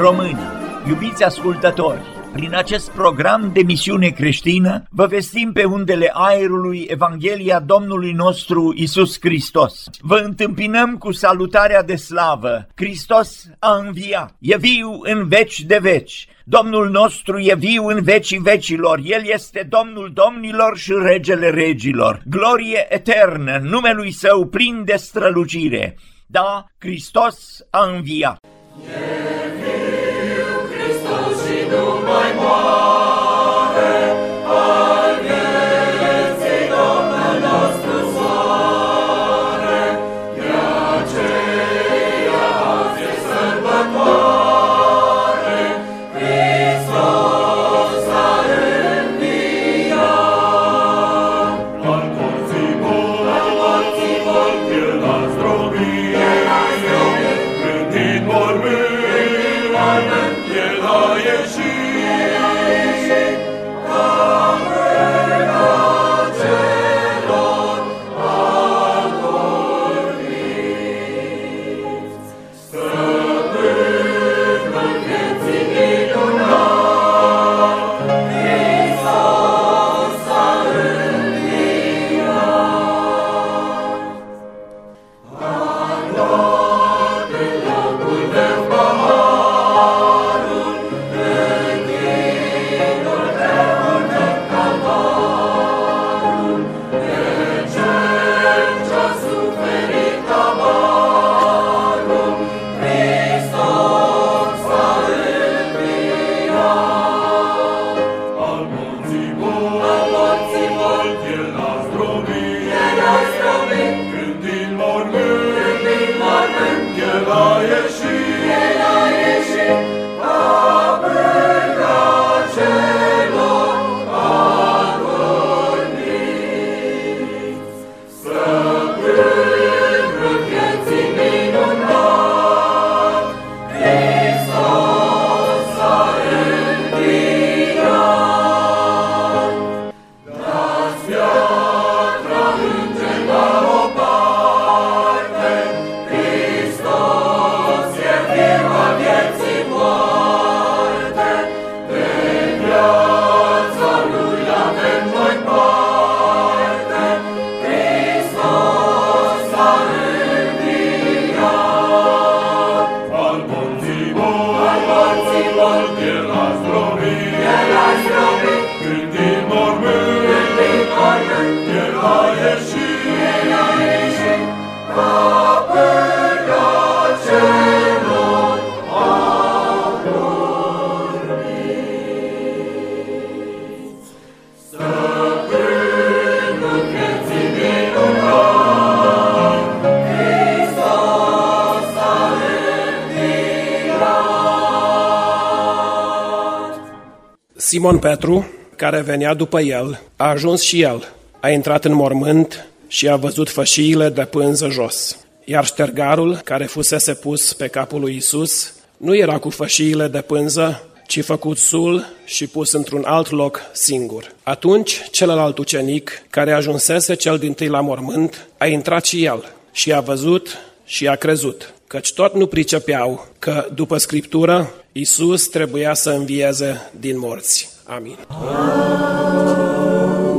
Stimați români, iubiți ascultători, prin acest program de misiune creștină vă vestim pe undele aerului Evanghelia Domnului nostru Isus Hristos. Vă întâmpinăm cu salutarea de slavă. Hristos a înviat, e viu în veci de veci. Domnul nostru e viu în vecii vecilor, El este Domnul domnilor și Regele regilor. Glorie eternă, numelui Său plin de strălucire. Da, Hristos a înviat. Yeah. Simon Petru, care venea după el, a ajuns și el, a intrat în mormânt și a văzut fășiile de pânză jos. Iar ștergarul, care fusese pus pe capul lui Isus, nu era cu fășiile de pânză, ci făcut sul și pus într-un alt loc singur. Atunci, celălalt ucenic, care ajunsese cel din tâi la mormânt, a intrat și el și a văzut și a crezut, căci tot nu pricepeau că, după Scriptură, Isus trebuia să învieze din morți. Amin. Amin.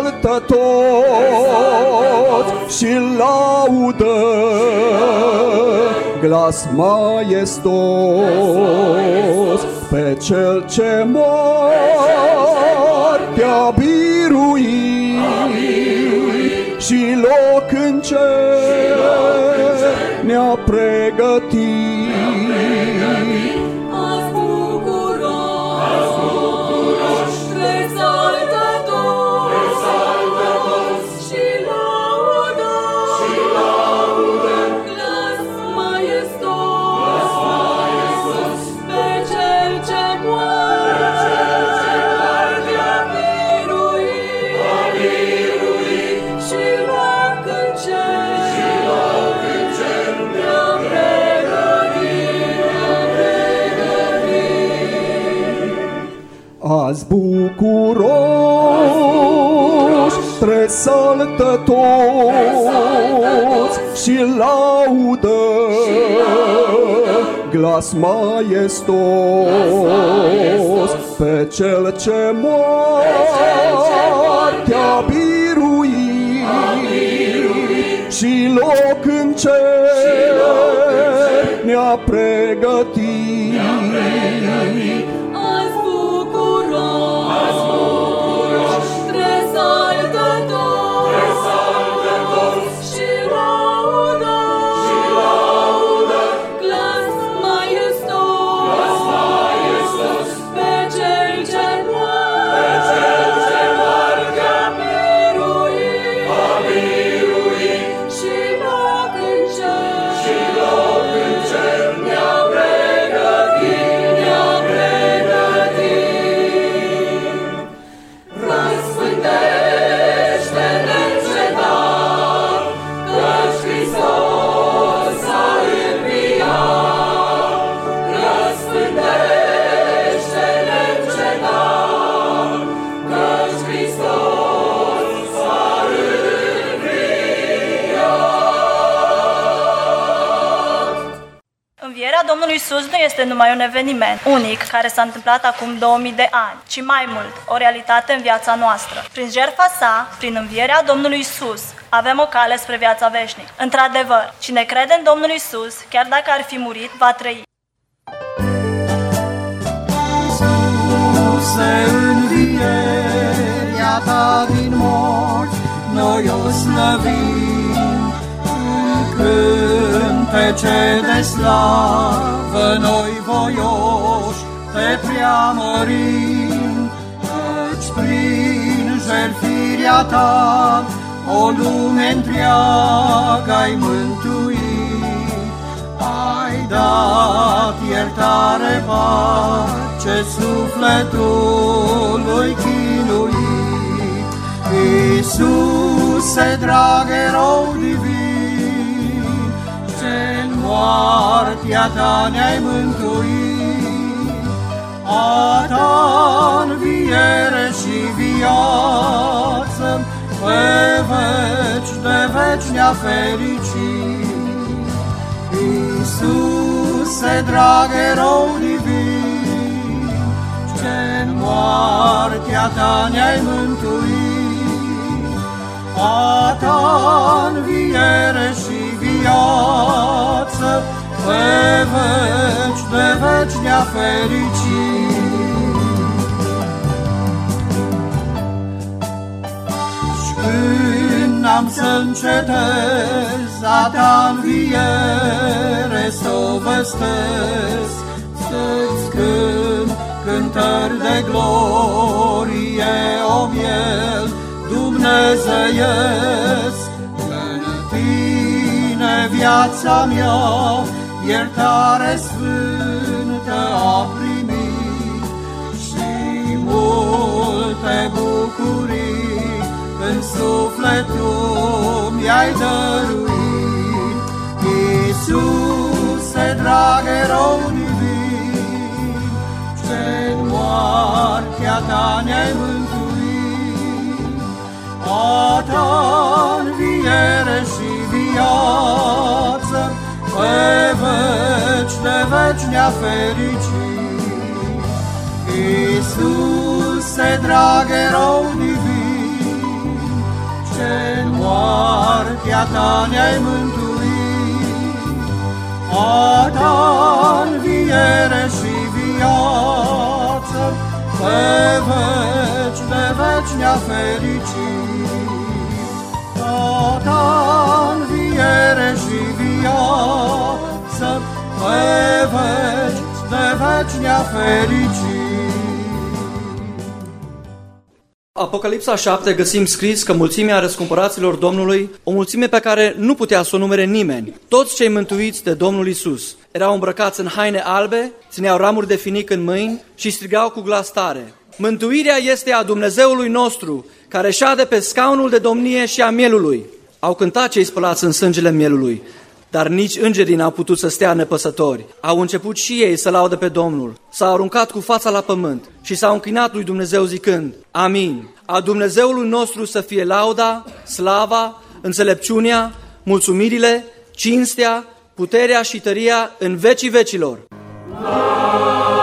Exaltă tot și laudă glas maestos pe cel ce moartea birui și loc în cer ne-a pregătit. Azi bucuroși, tresaltătoți și laudă, glas maestos pe cel ce moartea biruit și loc în cer ne-a pregătit. Isus nu este numai un eveniment unic care s-a întâmplat acum 2000 de ani, ci mai mult, o realitate în viața noastră. Prin jertfa sa, prin învierea Domnului Isus, avem o cale spre viața veșnică. Într-adevăr, cine crede în Domnul Isus, chiar dacă ar fi murit, va trăi. Iisuse, învierea ta din morți, noi o slăvim. În cântece de slavă, noi voioși te preamărim, căci prin jertfirea ta o lume întreagă ai mântuit. Ai dat iertare, pace sufletului chinuit. Iisuse, drag erou divin, ce în moartea ta ne-ai mântuit. A ta înviere și viață, pe veci de veci ne-a fericit. Iisuse, drag erou divin, ce în moartea ta ne-ai mântuit, a ta ne-a fericit. Și când am să încetez a ta înviere să o vestesc, să-ți cânt cântări de glorie, o miel dumnezeiesc. În tine viața mea, iertare sfântă multe bucurii în sufletul mi-ai dăruit. Iisuse, drag erou divin, ce în moartea ta ne-ai mântuit, a ta înviere și viață, pe veci de veci ne-a fericit. Iisuse, drag erou divin, ce în moartea ta ne-ai mântuit, a ta înviere și viață, pe veci de veci ne-a fericit. Tata înviere și viață, pe veci de veci ne-a fericit. Apocalipsa 7 găsim scris că mulțimea răscumpăraților Domnului, o mulțime pe care nu putea să o numere nimeni, toți cei mântuiți de Domnul Isus, erau îmbrăcați în haine albe, țineau ramuri de finic în mâini și strigau cu glas tare. Mântuirea este a Dumnezeului nostru, care șade pe scaunul de domnie și a mielului. Au cântat cei spălați în sângele mielului, dar nici îngerii n-au putut să stea nepăsători. Au început și ei să laudă pe Domnul. S-au aruncat cu fața la pământ și s-au închinat lui Dumnezeu zicând, Amin. A Dumnezeului nostru să fie lauda, slava, înțelepciunea, mulțumirile, cinstea, puterea și tăria în vecii vecilor. Cel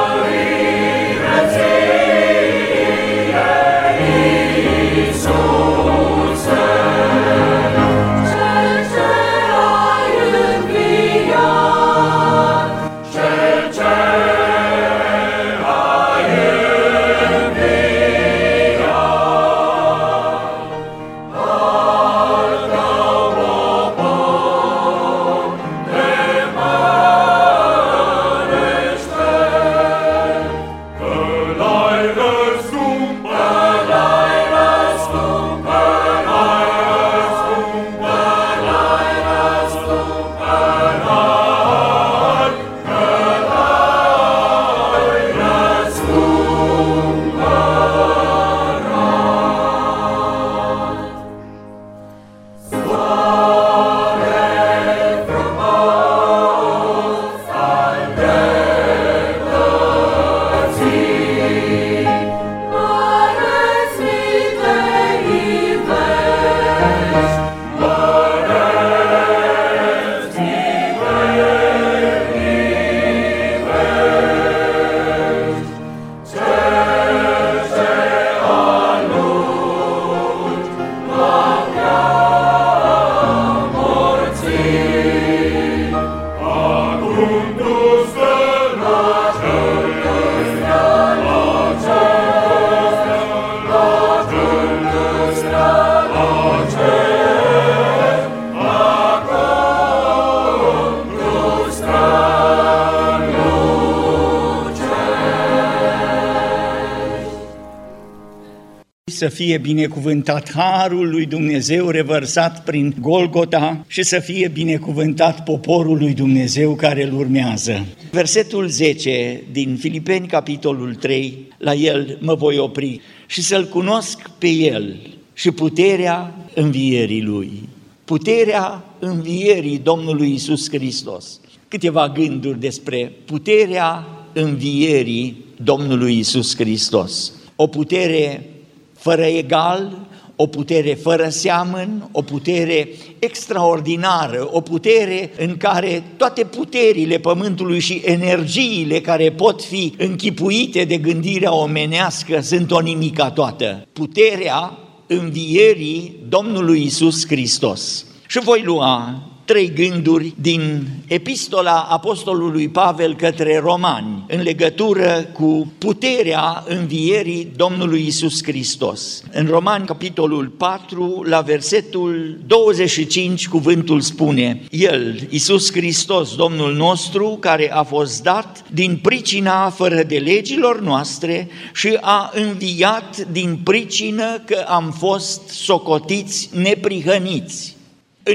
Să fie binecuvântat harul lui Dumnezeu revărsat prin Golgota și să fie binecuvântat poporul lui Dumnezeu care îl urmează. Versetul 10 din Filipeni, capitolul 3, la el mă voi opri și să-l cunosc pe el și puterea învierii lui. Puterea învierii Domnului Isus Hristos. Câteva gânduri despre puterea învierii Domnului Isus Hristos. O putere fără egal, o putere fără seamăn, o putere extraordinară, o putere în care toate puterile pământului și energiile care pot fi închipuite de gândirea omenească sunt o nimica toată. Puterea învierii Domnului Isus Hristos. Și voi lua trei gânduri din epistola apostolului Pavel către romani în legătură cu puterea învierii Domnului Isus Hristos. În Romani, capitolul 4, la versetul 25, cuvântul spune El, Isus Hristos, Domnul nostru, care a fost dat din pricina fără de legilor noastre și a înviat din pricină că am fost socotiți neprihăniți.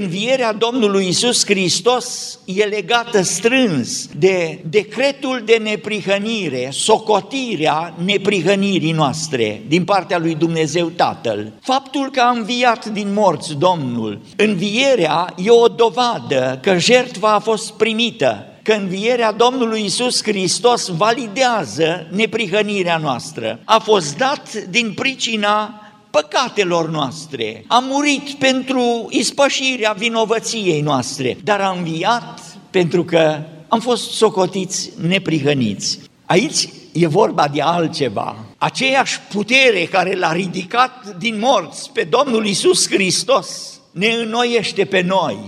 Învierea Domnului Isus Hristos e legată strâns de decretul de neprihănire, socotirea neprihănirii noastre din partea lui Dumnezeu Tatăl. Faptul că a înviat din morți Domnul, învierea e o dovadă că jertva a fost primită, că învierea Domnului Isus Hristos validează neprihănirea noastră. A fost dat din pricina păcatelor noastre, a murit pentru ispășirea vinovăției noastre, dar a înviat pentru că am fost socotiți neprihăniți. Aici e vorba de altceva. Aceeași putere care l-a ridicat din morți pe Domnul Isus Hristos ne înnoiește pe noi.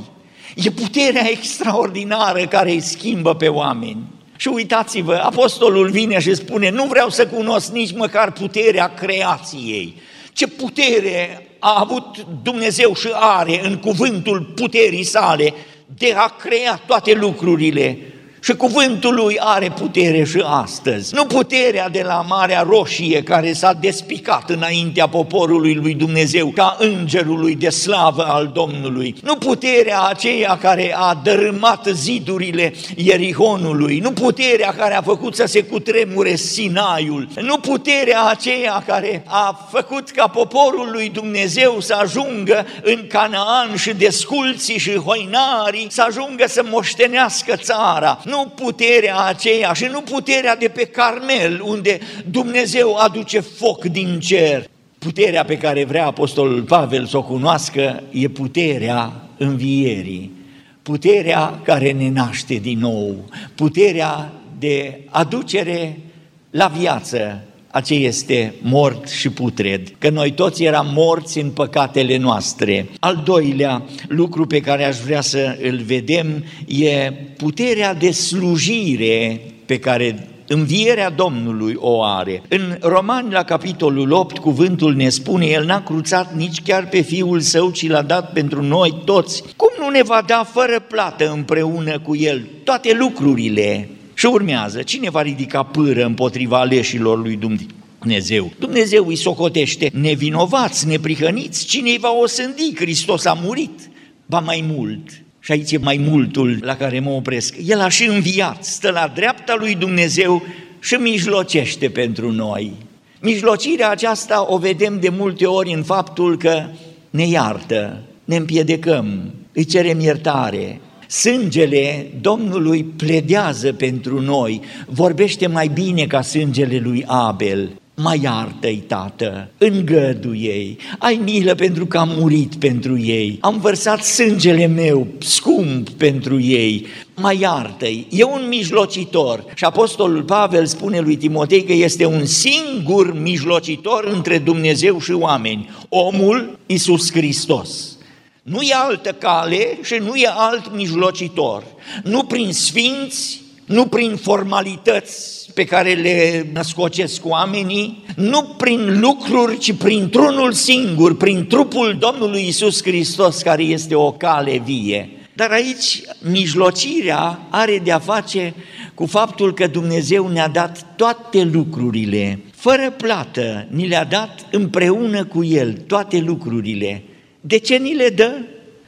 E puterea extraordinară care îi schimbă pe oameni. Și uitați-vă, apostolul vine și spune, nu vreau să cunosc nici măcar puterea creației. Ce putere a avut Dumnezeu și are în cuvântul puterii sale de a crea toate lucrurile și cuvântul lui are putere și astăzi. Nu puterea de la Marea Roșie care s-a despicat înaintea poporului lui Dumnezeu ca îngerului de slavă al Domnului. Nu puterea aceea care a dărâmat zidurile Ierihonului. Nu puterea care a făcut să se cutremure Sinaiul. Nu puterea aceea care a făcut ca poporul lui Dumnezeu să ajungă în Canaan și desculții și hoinarii să ajungă să moștenească țara nu puterea aceea și nu puterea de pe Carmel, unde Dumnezeu aduce foc din cer. Puterea pe care vrea Apostolul Pavel să o cunoască e puterea învierii, puterea care ne naște din nou, puterea de aducere la viață a ce este mort și putred, că noi toți eram morți în păcatele noastre. Al doilea lucru pe care aș vrea să îl vedem e puterea de slujire pe care Învierea Domnului o are. În Romani, la capitolul 8, cuvântul ne spune, El n-a cruțat nici chiar pe Fiul Său, ci l-a dat pentru noi toți. Cum nu ne va da fără plată împreună cu El toate lucrurile? Și urmează, cine va ridica pâră împotriva aleșilor lui Dumnezeu? Dumnezeu îi socotește nevinovați, neprihăniți, cine îi va osândi? Hristos a murit, ba mai mult. Și aici e mai multul la care mă opresc. El a și înviat, stă la dreapta lui Dumnezeu și mijlocește pentru noi. Mijlocirea aceasta o vedem de multe ori în faptul că ne iartă, ne împiedecăm, îi cerem iertare, Sângele Domnului pledează pentru noi, vorbește mai bine ca sângele lui Abel. Mai iartă-i, tată, îngăduie-i, ai milă pentru că am murit pentru ei, am vărsat sângele meu scump pentru ei, mai iartă-i, e un mijlocitor. Și Apostolul Pavel spune lui Timotei că este un singur mijlocitor între Dumnezeu și oameni, omul Isus Hristos. Nu e altă cale și nu e alt mijlocitor. Nu prin sfinți, nu prin formalități pe care le născocesc oamenii, nu prin lucruri, ci prin trunul singur, prin trupul Domnului Isus Hristos, care este o cale vie. Dar aici mijlocirea are de-a face cu faptul că Dumnezeu ne-a dat toate lucrurile, fără plată, ni le-a dat împreună cu El toate lucrurile. De ce ni le dă?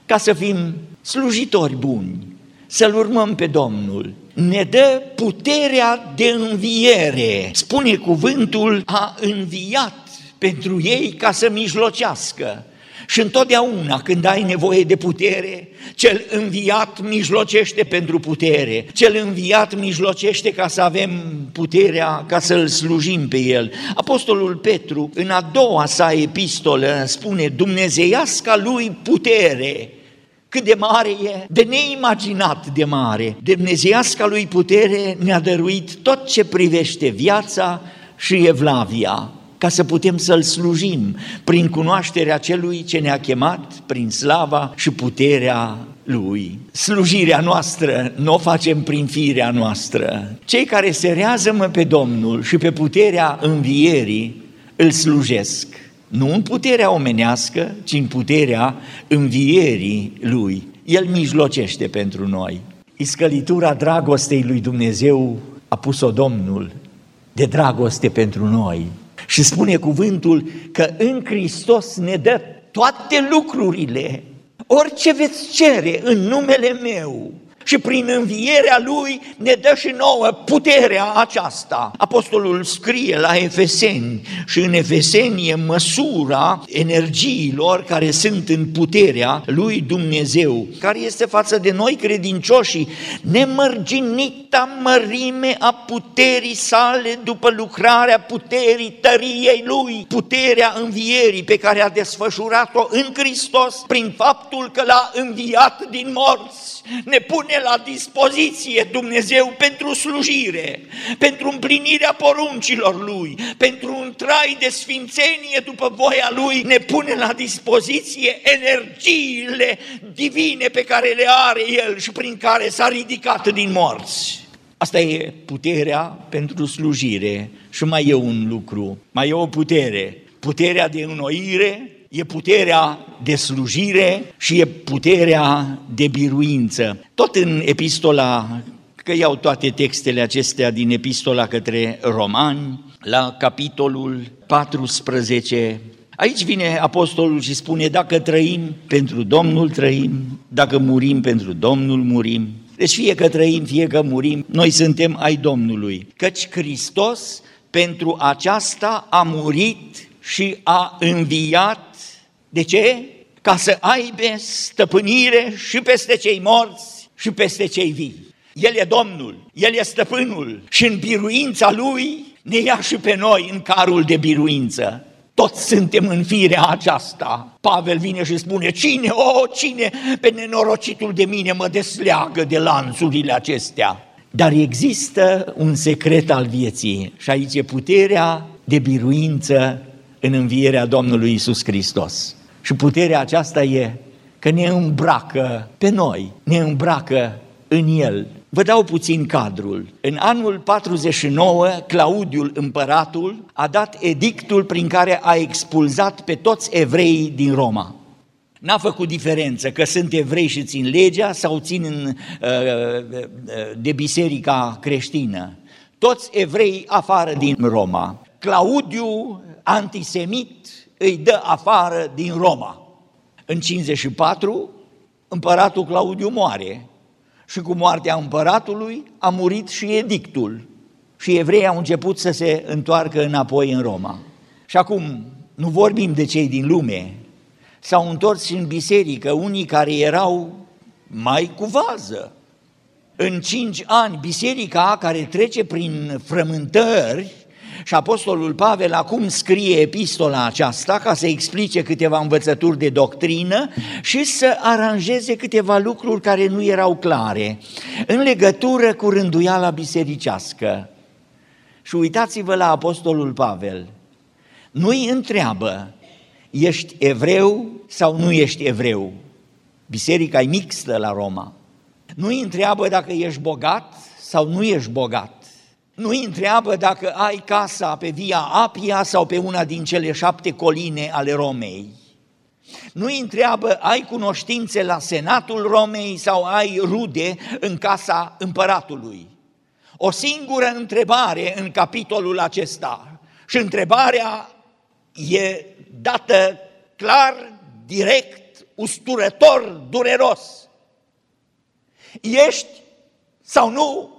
Ca să fim slujitori buni, să-L urmăm pe Domnul. Ne dă puterea de înviere. Spune cuvântul, a înviat pentru ei ca să mijlocească. Și întotdeauna când ai nevoie de putere, cel înviat mijlocește pentru putere, cel înviat mijlocește ca să avem puterea, ca să-L slujim pe El. Apostolul Petru, în a doua sa epistolă, spune Dumnezeiasca lui putere, cât de mare e, de neimaginat de mare. Dumnezeiasca lui putere ne-a dăruit tot ce privește viața și evlavia ca să putem să-L slujim prin cunoașterea Celui ce ne-a chemat, prin slava și puterea Lui. Slujirea noastră nu o facem prin firea noastră. Cei care se rează pe Domnul și pe puterea învierii îl slujesc. Nu în puterea omenească, ci în puterea învierii Lui. El mijlocește pentru noi. Iscălitura dragostei lui Dumnezeu a pus-o Domnul de dragoste pentru noi. Și spune cuvântul că în Hristos ne dă toate lucrurile, orice veți cere în numele meu, și prin învierea Lui ne dă și nouă puterea aceasta. Apostolul scrie la Efeseni și în Efeseni e măsura energiilor care sunt în puterea Lui Dumnezeu, care este față de noi credincioșii, nemărginita mărime a puterii sale după lucrarea puterii tăriei Lui, puterea învierii pe care a desfășurat-o în Hristos prin faptul că l-a înviat din morți ne pune la dispoziție Dumnezeu pentru slujire, pentru împlinirea poruncilor Lui, pentru un trai de sfințenie după voia Lui, ne pune la dispoziție energiile divine pe care le are El și prin care s-a ridicat din morți. Asta e puterea pentru slujire și mai e un lucru, mai e o putere. Puterea de înnoire e puterea de slujire și e puterea de biruință. Tot în epistola, că iau toate textele acestea din epistola către romani, la capitolul 14, Aici vine apostolul și spune, dacă trăim pentru Domnul trăim, dacă murim pentru Domnul murim. Deci fie că trăim, fie că murim, noi suntem ai Domnului. Căci Hristos pentru aceasta a murit și a înviat. De ce? Ca să aibă stăpânire și peste cei morți și peste cei vii. El e Domnul, El e stăpânul și în biruința Lui ne ia și pe noi în carul de biruință. Toți suntem în firea aceasta. Pavel vine și spune, cine, o, oh, cine pe nenorocitul de mine mă desleagă de lanțurile acestea? Dar există un secret al vieții și aici e puterea de biruință în învierea Domnului Isus Hristos. Și puterea aceasta e că ne îmbracă pe noi, ne îmbracă în El. Vă dau puțin cadrul. În anul 49, Claudiul împăratul a dat edictul prin care a expulzat pe toți evreii din Roma. N-a făcut diferență că sunt evrei și țin legea sau țin în, uh, uh, de biserica creștină. Toți evrei afară din Roma. Claudiu, antisemit, îi dă afară din Roma. În 54, împăratul Claudiu moare și cu moartea împăratului a murit și edictul și evreii au început să se întoarcă înapoi în Roma. Și acum nu vorbim de cei din lume, s-au întors și în biserică unii care erau mai cu vază. În cinci ani, biserica care trece prin frământări, și Apostolul Pavel acum scrie epistola aceasta ca să explice câteva învățături de doctrină și să aranjeze câteva lucruri care nu erau clare în legătură cu rânduiala bisericească. Și uitați-vă la Apostolul Pavel. Nu-i întreabă, ești evreu sau nu ești evreu? Biserica e mixtă la Roma. Nu-i întreabă dacă ești bogat sau nu ești bogat nu îi întreabă dacă ai casa pe Via Apia sau pe una din cele șapte coline ale Romei. Nu îi întreabă, ai cunoștințe la Senatul Romei sau ai rude în casa împăratului. O singură întrebare în capitolul acesta și întrebarea e dată clar, direct, usturător, dureros. Ești sau nu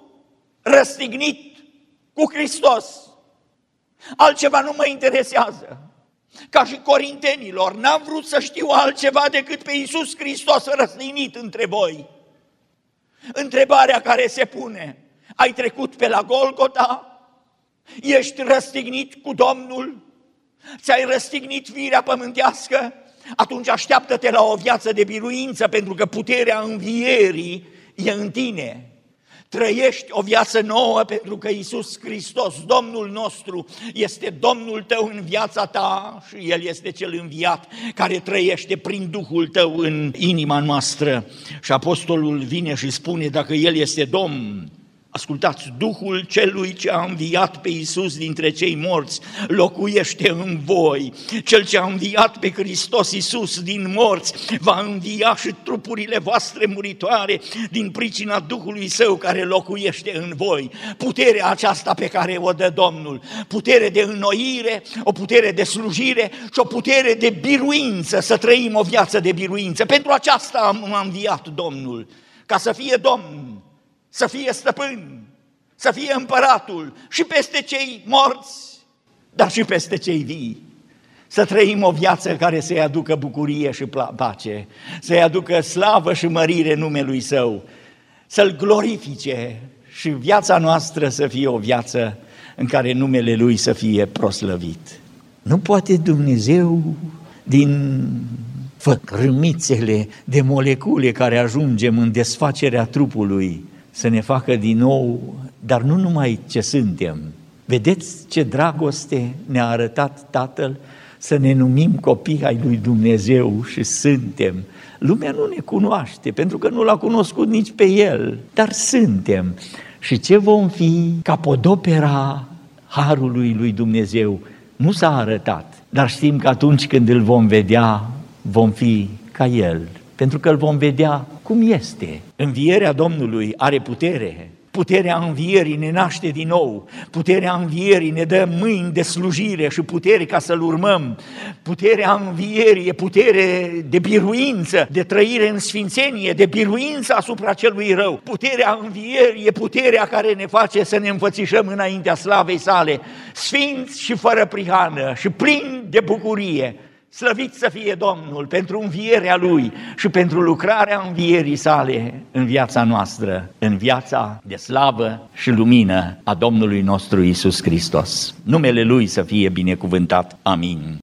răstignit cu Hristos. Altceva nu mă interesează. Ca și corintenilor, n-am vrut să știu altceva decât pe Iisus Hristos răstinit între voi. Întrebarea care se pune, ai trecut pe la Golgota? Ești răstignit cu Domnul? Ți-ai răstignit firea pământească? Atunci așteaptă-te la o viață de biruință, pentru că puterea învierii e în tine. Trăiești o viață nouă pentru că Isus Hristos, Domnul nostru, este Domnul tău în viața ta și El este cel înviat care trăiește prin Duhul tău în inima noastră. Și apostolul vine și spune, dacă El este Domn, Ascultați, Duhul celui ce a înviat pe Iisus dintre cei morți locuiește în voi. Cel ce a înviat pe Hristos Iisus din morți va învia și trupurile voastre muritoare din pricina Duhului Său care locuiește în voi. Puterea aceasta pe care o dă Domnul, putere de înnoire, o putere de slujire și o putere de biruință, să trăim o viață de biruință. Pentru aceasta am înviat Domnul, ca să fie Domn să fie stăpân, să fie împăratul și peste cei morți, dar și peste cei vii. Să trăim o viață care să-i aducă bucurie și pace, să-i aducă slavă și mărire numelui Său, să-L glorifice și viața noastră să fie o viață în care numele Lui să fie proslăvit. Nu poate Dumnezeu din făcrâmițele de molecule care ajungem în desfacerea trupului, să ne facă din nou, dar nu numai ce suntem. Vedeți ce dragoste ne-a arătat Tatăl să ne numim copii ai lui Dumnezeu și suntem. Lumea nu ne cunoaște, pentru că nu l-a cunoscut nici pe El, dar suntem. Și ce vom fi capodopera Harului lui Dumnezeu? Nu s-a arătat, dar știm că atunci când îl vom vedea, vom fi ca El, pentru că îl vom vedea cum este. Învierea Domnului are putere, Puterea învierii ne naște din nou, puterea învierii ne dă mâini de slujire și putere ca să-L urmăm. Puterea învierii e putere de biruință, de trăire în sfințenie, de biruință asupra celui rău. Puterea învierii e puterea care ne face să ne înfățișăm înaintea slavei sale, sfinți și fără prihană și plini de bucurie. Slăvit să fie Domnul pentru învierea Lui și pentru lucrarea învierii sale în viața noastră, în viața de slavă și lumină a Domnului nostru Isus Hristos. Numele Lui să fie binecuvântat. Amin.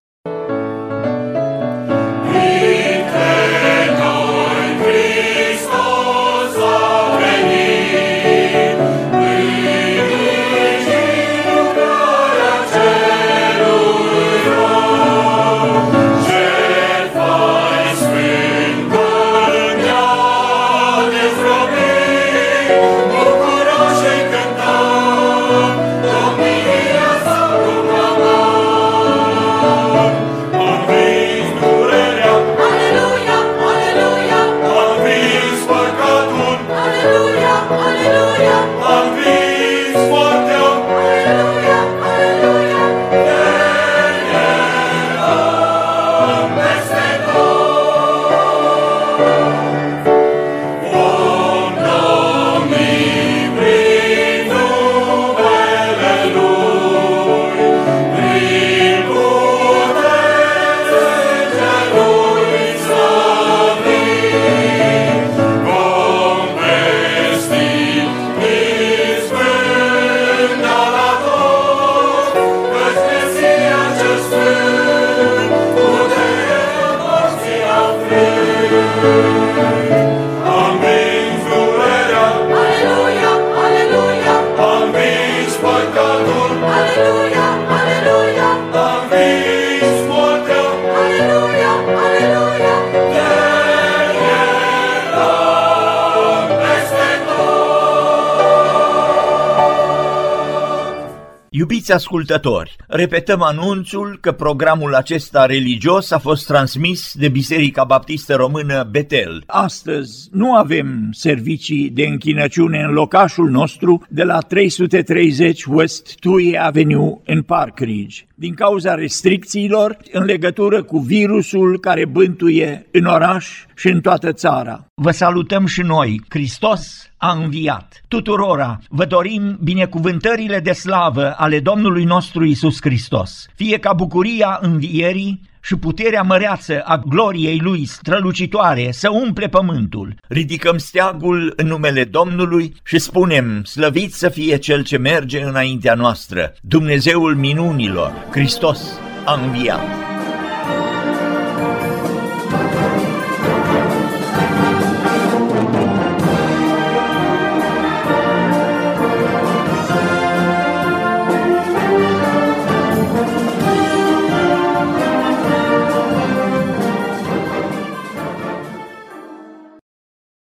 Ascultători, repetăm anunțul că programul acesta religios a fost transmis de Biserica Baptistă Română Betel. Astăzi nu avem servicii de închinăciune în locașul nostru de la 330 West Tui Avenue în Park Ridge din cauza restricțiilor în legătură cu virusul care bântuie în oraș și în toată țara. Vă salutăm și noi, Hristos a înviat. Tuturora vă dorim binecuvântările de slavă ale Domnului nostru Isus Hristos. Fie ca bucuria învierii și puterea măreață a gloriei lui strălucitoare să umple pământul. Ridicăm steagul în numele Domnului și spunem, slăvit să fie cel ce merge înaintea noastră, Dumnezeul minunilor, Hristos a înviat.